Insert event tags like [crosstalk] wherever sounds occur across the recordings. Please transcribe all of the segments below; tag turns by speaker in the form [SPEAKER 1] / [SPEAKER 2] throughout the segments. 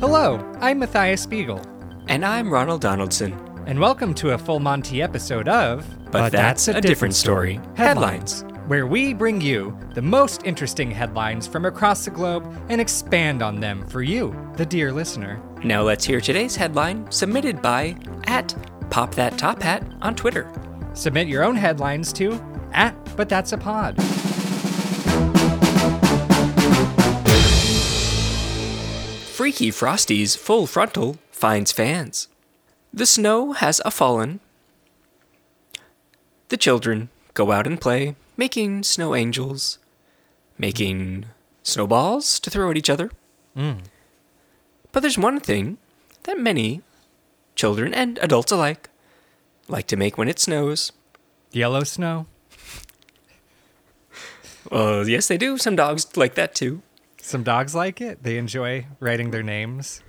[SPEAKER 1] Hello, I'm Matthias Spiegel,
[SPEAKER 2] And I'm Ronald Donaldson.
[SPEAKER 1] and welcome to a Full Monty episode of
[SPEAKER 2] But, that's, a, different story. Headlines.
[SPEAKER 1] where we bring you the most interesting headlines from across the globe and expand on them for you, the dear listener.
[SPEAKER 2] Now let's hear today's headline submitted by at Pop That Top Hat on Twitter.
[SPEAKER 1] Submit your own headlines to at But That's a Pod.
[SPEAKER 2] Freaky Frosty's Full Frontal finds fans. The snow has a fallen. The children go out and play, making snow angels, making snowballs to throw at each other. Mm. But there's one thing that many children and adults alike like to make when it snows.
[SPEAKER 1] Yellow snow. [laughs]
[SPEAKER 2] Well, yes, they do. Some dogs like that too.
[SPEAKER 1] Some dogs like it. They enjoy writing their names.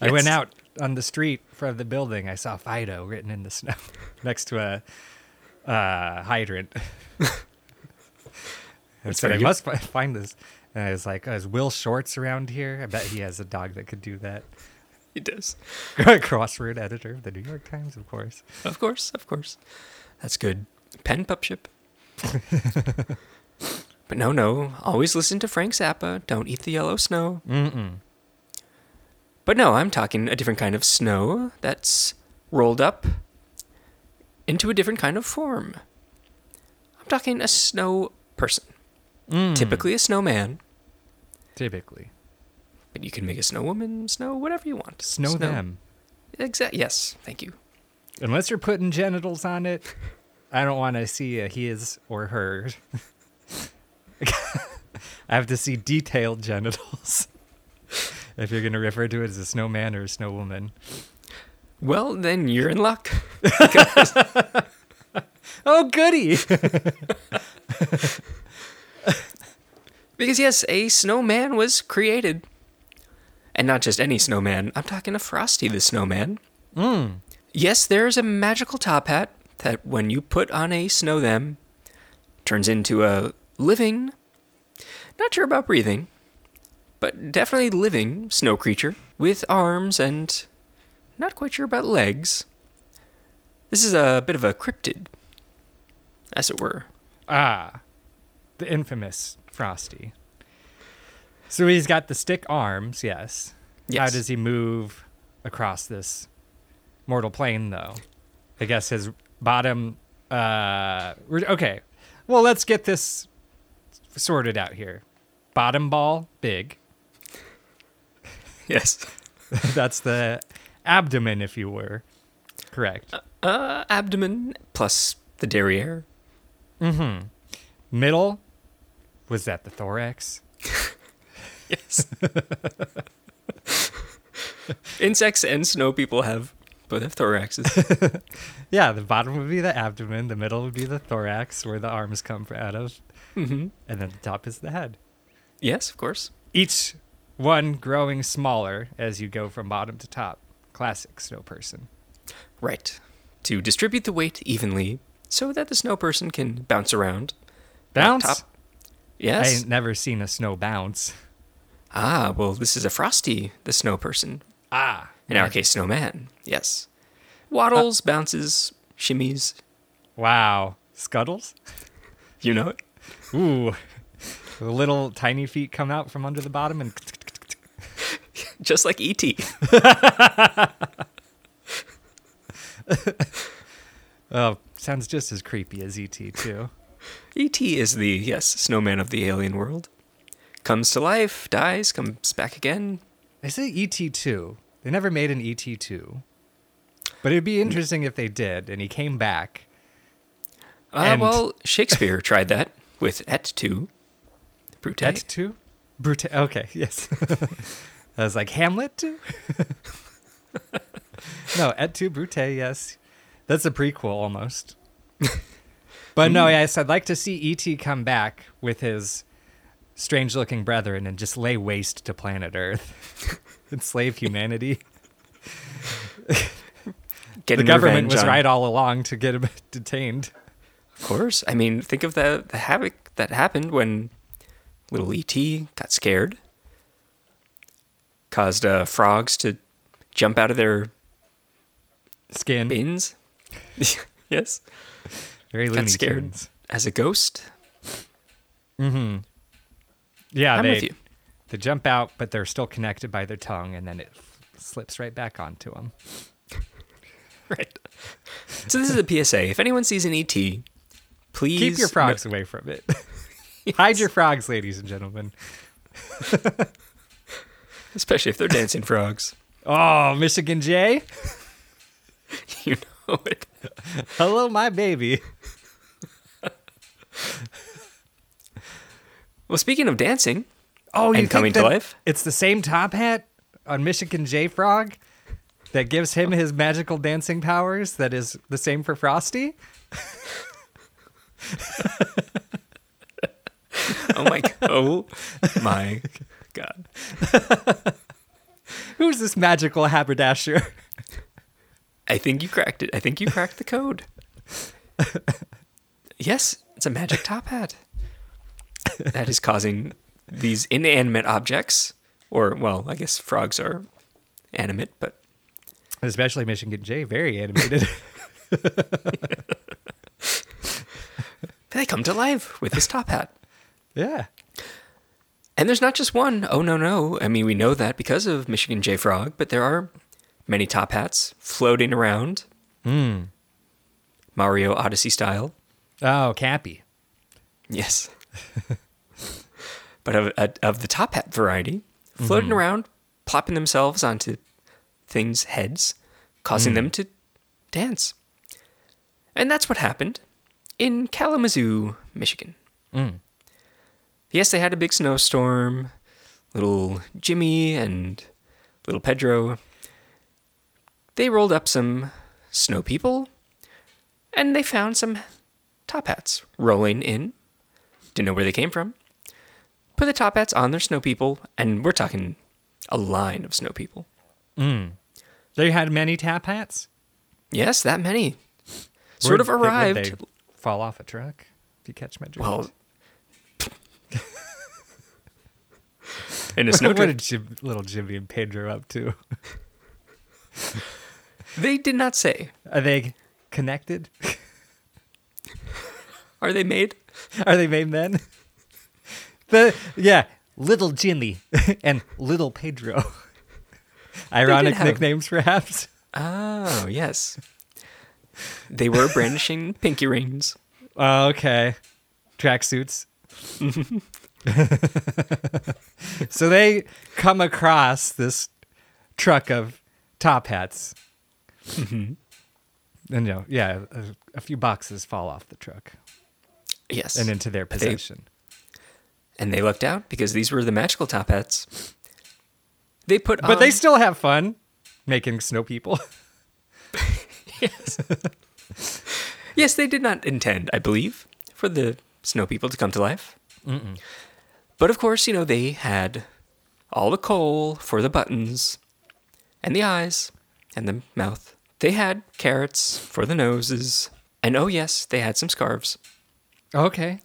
[SPEAKER 1] I went out on the street in front of the building. I saw Fido written in the snow [laughs] next to a uh, hydrant. [laughs] I said, I must find this. And I was like, oh, is Will Shortz around here? I bet he has a dog that could do that.
[SPEAKER 2] He does. [laughs]
[SPEAKER 1] Crossword editor of the New York Times, of course.
[SPEAKER 2] Of course, of course. That's good. Pen pupship. But no, no. Always listen to Frank Zappa. Don't eat the yellow snow.
[SPEAKER 1] Mm-mm.
[SPEAKER 2] But no, I'm talking a different kind of snow that's rolled up into a different kind of form. I'm talking a snow person.
[SPEAKER 1] Mm.
[SPEAKER 2] Typically a snowman,
[SPEAKER 1] Typically.
[SPEAKER 2] but you can make a snow woman, snow, whatever you want.
[SPEAKER 1] Snow, them.
[SPEAKER 2] Exact. Yes, thank you.
[SPEAKER 1] Unless you're putting genitals on it, I don't want to see a his or her. [laughs] [laughs] I have to see detailed genitals. [laughs] if you're going to refer to it as a snowman or a snowwoman.
[SPEAKER 2] Well, then you're in luck. [laughs]
[SPEAKER 1] Oh, goody!
[SPEAKER 2] Because yes, a snowman was created. And not just any snowman. I'm talking a Frosty the Snowman.
[SPEAKER 1] Mm.
[SPEAKER 2] Yes, there's a magical top hat that when you put on a snow them turns into a living, not sure about breathing, but definitely living snow creature with arms and not quite sure about legs. This is a bit of a cryptid, as it were.
[SPEAKER 1] Ah, the infamous Frosty. So he's got the stick arms, yes. How does he move across this mortal plane, though? I guess his bottom. Uh, okay. Well, let's get this sorted out here. Bottom ball, big.
[SPEAKER 2] Yes. [laughs]
[SPEAKER 1] That's the abdomen, if you were. Correct.
[SPEAKER 2] Uh, abdomen plus the derriere.
[SPEAKER 1] Mm-hmm. Middle, was that the thorax? [laughs]
[SPEAKER 2] Yes. Insects and snow people have both have thoraxes. [laughs]
[SPEAKER 1] Yeah, the bottom would be the abdomen, the middle would be the thorax, where the arms come out of,
[SPEAKER 2] hmm
[SPEAKER 1] and then the top is the head.
[SPEAKER 2] Yes, of course.
[SPEAKER 1] Each one growing smaller as you go from bottom to top. Classic snow person.
[SPEAKER 2] Right. To distribute the weight evenly so that the snow person can bounce around.
[SPEAKER 1] Bounce?
[SPEAKER 2] Top.
[SPEAKER 1] I
[SPEAKER 2] Yes.
[SPEAKER 1] ain't never seen a snow bounce.
[SPEAKER 2] Ah, well, this is a Frosty, the snow person.
[SPEAKER 1] Ah.
[SPEAKER 2] In our case, snowman. Yes. Waddles, bounces, shimmies.
[SPEAKER 1] Wow. Scuttles?
[SPEAKER 2] You know it.
[SPEAKER 1] Ooh. [laughs] the little tiny feet come out from under the bottom and [laughs]
[SPEAKER 2] Just like E.T. [laughs]
[SPEAKER 1] oh, sounds just as creepy as ET too.
[SPEAKER 2] E.T. Is the, yes, snowman of the alien world. Comes to life, dies, comes back again.
[SPEAKER 1] They say ET two. They never made an ET two. But it'd be interesting if they did, and he came back.
[SPEAKER 2] Uh, well, Shakespeare tried that with Et tu. Brute.
[SPEAKER 1] Et two? Brute. Okay, [laughs] yes. I was like Hamlet [laughs] no, Et tu Brute. Yes, that's a prequel almost. [laughs] but no, hmm. yes, I'd like to see ET come back with his strange-looking brethren and just lay waste to planet Earth, enslave humanity. The government was
[SPEAKER 2] on-
[SPEAKER 1] right all along to get him detained.
[SPEAKER 2] Of course. I mean, think of the, the havoc that happened when little E.T. got scared. caused uh, frogs to jump out of their
[SPEAKER 1] Skin.
[SPEAKER 2] bins. [laughs] yes,
[SPEAKER 1] Very
[SPEAKER 2] got scared
[SPEAKER 1] Tunes.
[SPEAKER 2] as a ghost. Mm-hmm.
[SPEAKER 1] Yeah,
[SPEAKER 2] I'm
[SPEAKER 1] they, they jump out, but they're still connected by their tongue, and then it slips right back onto them. [laughs]
[SPEAKER 2] Right. So this is a PSA. If anyone sees an ET, please
[SPEAKER 1] Keep your frogs away from it. [laughs] Hide your frogs, ladies and gentlemen. [laughs]
[SPEAKER 2] especially if they're dancing frogs.
[SPEAKER 1] Oh, Michigan J. [laughs]
[SPEAKER 2] You know it.
[SPEAKER 1] Hello, my baby.
[SPEAKER 2] Well, speaking of dancing,
[SPEAKER 1] Oh, you
[SPEAKER 2] And coming
[SPEAKER 1] think
[SPEAKER 2] to life?
[SPEAKER 1] It's the same top hat on Michigan J Frog that gives him his magical dancing powers. That is the same for Frosty.
[SPEAKER 2] Oh my, oh my god, [laughs]
[SPEAKER 1] Who's this magical haberdasher?
[SPEAKER 2] I think you cracked it. I think you cracked the code. yes, it's a magic top hat that is causing these inanimate objects, or well, I guess frogs are animate, but
[SPEAKER 1] Especially Michigan J, very animated. [laughs]
[SPEAKER 2] come to life with his top hat. [laughs]
[SPEAKER 1] yeah.
[SPEAKER 2] And there's not just one. Oh, no, no. I mean, we know that because of Michigan J Frog, but there are many top hats floating around. Hmm. Mario Odyssey style.
[SPEAKER 1] Oh, Cappy.
[SPEAKER 2] Yes. but of, of the top hat variety, floating mm-hmm. around, plopping themselves onto things' heads, causing hmm. them to dance. And that's what happened in Kalamazoo, Michigan. Mm. Yes, they had a big snowstorm. Little Jimmy and little Pedro. They rolled up some snow people and they found some top hats rolling in. Didn't know where they came from. Put the top hats on their snow people, and we're talking a line of snow people. Mm.
[SPEAKER 1] They had many tap hats.
[SPEAKER 2] Yes, that many. Sort of
[SPEAKER 1] Where'd they- where'd
[SPEAKER 2] arrived.
[SPEAKER 1] Fall off a truck. If you catch my drift.
[SPEAKER 2] Well, [laughs] in a snow
[SPEAKER 1] what did Jim, little Jimmy and Pedro up to? [laughs]
[SPEAKER 2] They did not say.
[SPEAKER 1] Are they connected? [laughs]
[SPEAKER 2] Are they made?
[SPEAKER 1] Are they made men? The yeah, little Jimmy and little Pedro. Ironic nicknames, perhaps.
[SPEAKER 2] Oh, yes. They were brandishing [laughs] pinky rings.
[SPEAKER 1] Oh, okay. Tracksuits. [laughs] so they come across this truck of top hats. Mm-hmm. And you know, yeah, a, a few boxes fall off the truck
[SPEAKER 2] Yes.
[SPEAKER 1] and into their possession.
[SPEAKER 2] and they looked out because these were the magical top hats. They put
[SPEAKER 1] but they still have fun making snow people. [laughs]
[SPEAKER 2] Yes, [laughs] yes, they did not intend, I believe, for the snow people to come to life. But of course, you know, they had all the coal for the buttons and the eyes and the mouth. They had carrots for the noses. And oh, yes, they had some scarves.
[SPEAKER 1] okay.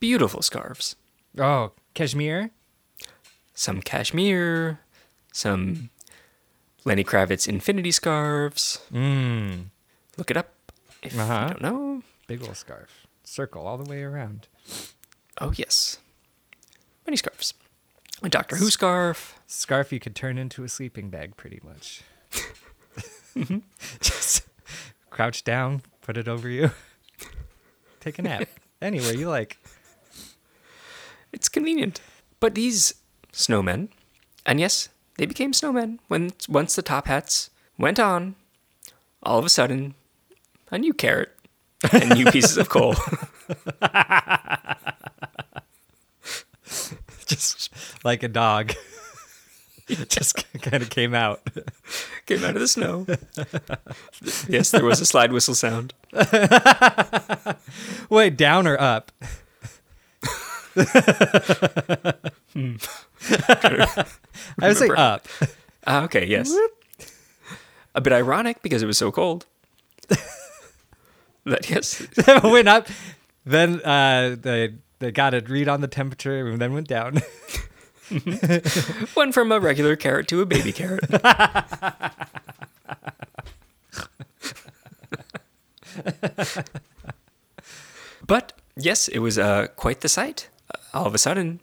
[SPEAKER 2] Beautiful scarves.
[SPEAKER 1] Oh, cashmere.
[SPEAKER 2] Some cashmere, some Lenny Kravitz infinity scarves.
[SPEAKER 1] Mmm.
[SPEAKER 2] Look it up if
[SPEAKER 1] Uh-huh.
[SPEAKER 2] you don't know.
[SPEAKER 1] Big old scarf. Circle all the way around.
[SPEAKER 2] Oh, yes. Many scarves. A Doctor Who scarf.
[SPEAKER 1] Scarf you could turn into a sleeping bag pretty much. [laughs] Just crouch down, put it over you. [laughs] Take a nap. Anywhere you like.
[SPEAKER 2] It's convenient. But these snowmen, and yes, they became snowmen when once the top hats went on. All of a sudden, a new carrot and new [laughs] pieces of coal. [laughs]
[SPEAKER 1] Just like a dog. [laughs] Just kind of came out.
[SPEAKER 2] came out of the snow. yes, there was a slide whistle sound.
[SPEAKER 1] Wait, down or up? [laughs] I would say
[SPEAKER 2] Remember.
[SPEAKER 1] up.
[SPEAKER 2] Ah, okay, yes. A bit ironic because it was so cold. that yes,
[SPEAKER 1] went up. Then uh, they they got a read on the temperature and then went down. [laughs]
[SPEAKER 2] Went from a regular carrot to a baby carrot. [laughs] but yes, it was uh, quite the sight. Uh, all of a sudden,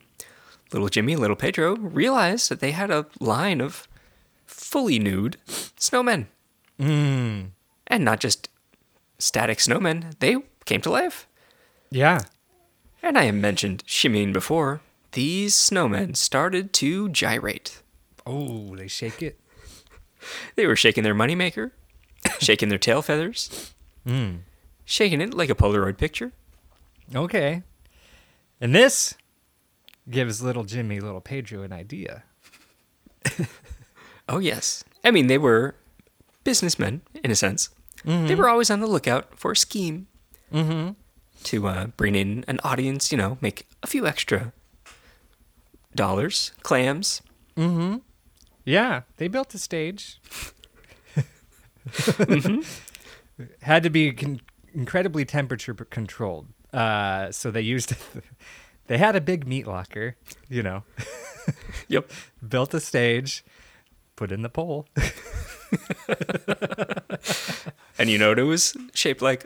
[SPEAKER 2] little Jimmy, little Pedro realized that they had a line of fully nude snowmen.
[SPEAKER 1] Mm.
[SPEAKER 2] And not just static snowmen, they came to life.
[SPEAKER 1] Yeah.
[SPEAKER 2] And I have mentioned shimmying before. These snowmen started to gyrate.
[SPEAKER 1] Oh, they shake it.
[SPEAKER 2] They were shaking their moneymaker, [coughs] shaking their tail feathers,
[SPEAKER 1] Mm.
[SPEAKER 2] shaking it like a Polaroid picture.
[SPEAKER 1] Okay. And this gives little Jimmy, little Pedro an idea. [laughs]
[SPEAKER 2] Oh, yes. I mean, they were businessmen, in a sense. They were always on the lookout for a scheme
[SPEAKER 1] Mm-hmm.
[SPEAKER 2] to uh, bring in an audience, you know, make a few extra dollars, clams.
[SPEAKER 1] Mm-hmm. Yeah, they built a stage. [laughs] Had to be con- incredibly temperature controlled. Uh, so they used. [laughs] they had a big meat locker. You know, [laughs]
[SPEAKER 2] Yep.
[SPEAKER 1] built a stage, put in the pole. [laughs]
[SPEAKER 2] And you know what it was shaped like?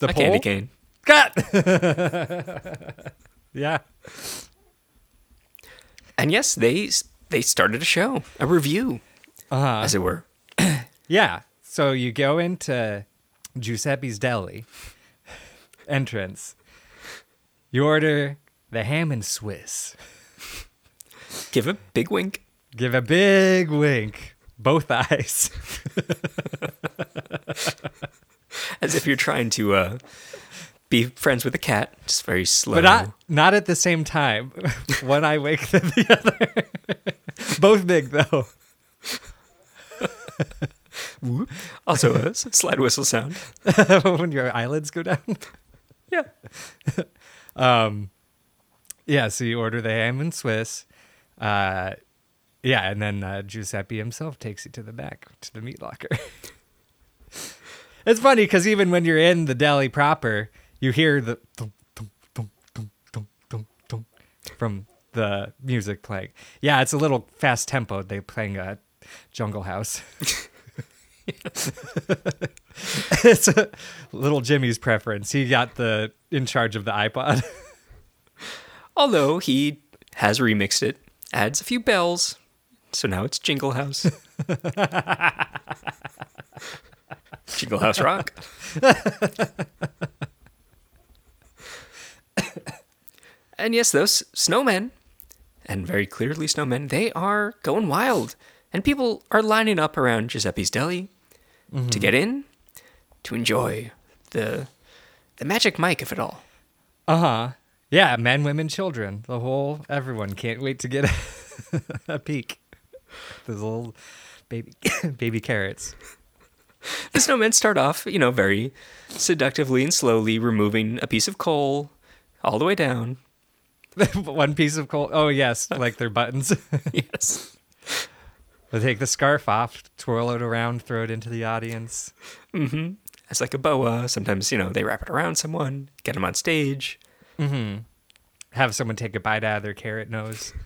[SPEAKER 1] The
[SPEAKER 2] a
[SPEAKER 1] pole.
[SPEAKER 2] candy cane.
[SPEAKER 1] Cut. [laughs] yeah.
[SPEAKER 2] And yes, they they started a show, a review,
[SPEAKER 1] Uh-huh.
[SPEAKER 2] as it were. [clears throat]
[SPEAKER 1] Yeah. So you go into Giuseppe's Deli entrance. You order the ham and Swiss. [laughs]
[SPEAKER 2] Give a big wink.
[SPEAKER 1] Give a big wink, both eyes. [laughs]
[SPEAKER 2] as if you're trying to uh, be friends with a cat. Just very slow.
[SPEAKER 1] But not not at the same time. [laughs] One eye wink than the other. both big though.
[SPEAKER 2] also a slide whistle sound.
[SPEAKER 1] when your eyelids go down.
[SPEAKER 2] Yeah.
[SPEAKER 1] Um, yeah, so you order the ham and Swiss. Uh, yeah, and then uh, Giuseppe himself takes you to the back to the meat locker. [laughs] it's funny because even when you're in the deli proper, you hear the thump, thump, thump, from the music playing. Yeah, it's a little fast tempo. They playing a Jungle House. [laughs] [laughs] it's a little Jimmy's preference. He got the in charge of the iPod. [laughs]
[SPEAKER 2] Although he has remixed it, adds a few bells. So now it's Jingle House. [laughs] Jingle House Rock. and yes, those snowmen, and very clearly snowmen, they are going wild. And people are lining up around Giuseppe's Deli to get in, to enjoy the the Magic Mike of it all.
[SPEAKER 1] Uh huh. Yeah, men, women, children, the whole everyone can't wait to get a, [laughs] a peek. Those little baby [coughs] baby carrots.
[SPEAKER 2] The snowmen start off, you know, very seductively and slowly removing a piece of coal all the way down. [laughs]
[SPEAKER 1] One piece of coal. Oh yes, like their buttons. [laughs]
[SPEAKER 2] Yes.
[SPEAKER 1] They take the scarf off, twirl it around, throw it into the audience. Mm-hmm.
[SPEAKER 2] It's like a boa. Sometimes, you know, they wrap it around someone, get them on stage. Mm-hmm.
[SPEAKER 1] Have someone take a bite out of their carrot nose. [laughs]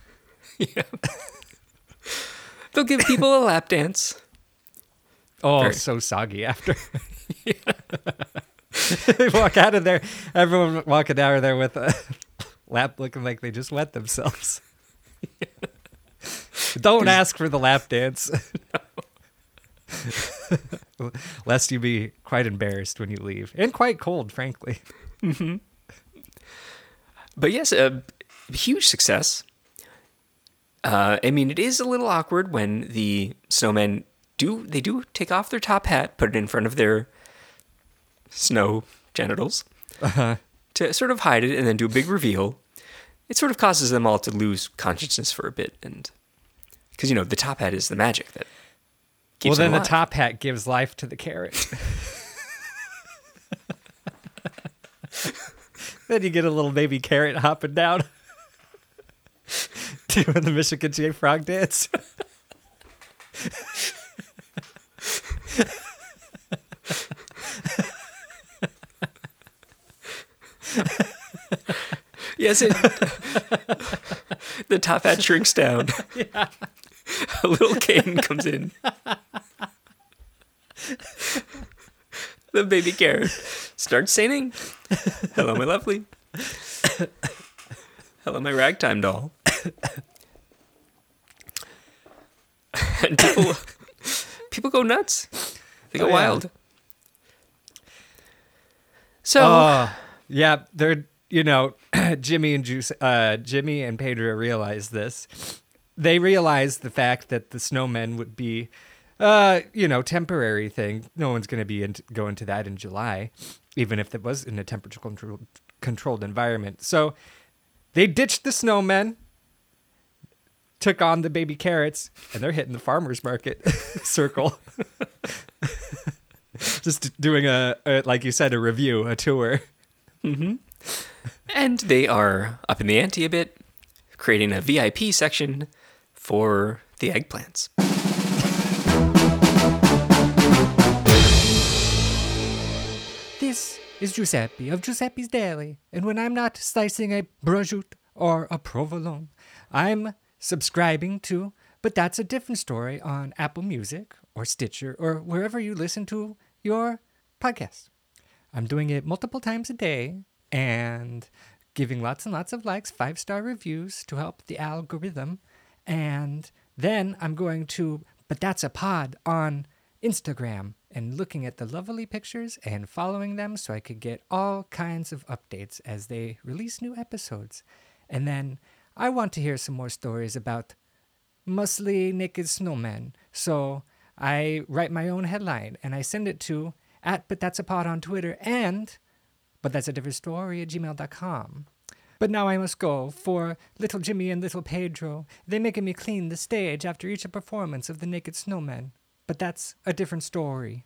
[SPEAKER 1] Yeah.
[SPEAKER 2] They'll give people a lap dance.
[SPEAKER 1] Oh,
[SPEAKER 2] Very-
[SPEAKER 1] so soggy after. [laughs] [laughs] they walk out of there. Everyone walking out of there with a lap looking like they just wet themselves. [laughs] Don't ask for the lap dance. [laughs] [laughs] Lest you be quite embarrassed when you leave. And quite cold, frankly. Mm-hmm.
[SPEAKER 2] But yes, a huge success. Uh, I mean, it is a little awkward when the snowmen do they do take off their top hat, put it in front of their snow genitals uh-huh. to sort of hide it, and then do a big reveal. It sort of causes them all to lose consciousness for a bit, and because you know the top hat is the magic that
[SPEAKER 1] well, then the top hat gives life to the carrot. [laughs] then you get a little baby carrot hopping down, [laughs] doing the Michigan J Frog dance.
[SPEAKER 2] Yes, it, [laughs] the top hat shrinks down. [laughs] A little cane comes in. the baby carrot starts singing. Hello, my lovely. Hello, my ragtime doll. and people, people go nuts. They go
[SPEAKER 1] Oh, yeah.
[SPEAKER 2] wild. So,
[SPEAKER 1] Oh, yeah, they're you know, [clears throat] Jimmy and Juice, uh, Jimmy and Pedro realize this. They realize the fact that the snowmen would be, uh, you know, temporary thing. No one's going to be in, going to that in July, even if it was in a temperature controlled controlled environment. So they ditched the snowmen, took on the baby carrots, and they're hitting the farmers market [laughs] circle. [laughs] Just doing a, a, like you said, a review, a tour.
[SPEAKER 2] and they are up in the ante a bit, creating a VIP section for the eggplants.
[SPEAKER 1] This is Giuseppe of Giuseppe's Daily, and when I'm not slicing a prosciutto or a provolone, I'm subscribing to But That's a Different Story on Apple Music or Stitcher or wherever you listen to your podcast. I'm doing it multiple times a day and giving lots and lots of likes, five star reviews to help the algorithm. And then I'm going to But That's a Pod on Instagram and looking at the lovely pictures and following them so I could get all kinds of updates as they release new episodes. And then I want to hear some more stories about muscly naked snowmen. So I write my own headline and I send it to at but that's a pod on Twitter and but that's a different story at gmail.com. But now I must go, for little Jimmy and little Pedro, they making me clean the stage after each performance of the Naked Snowmen. But that's a different story.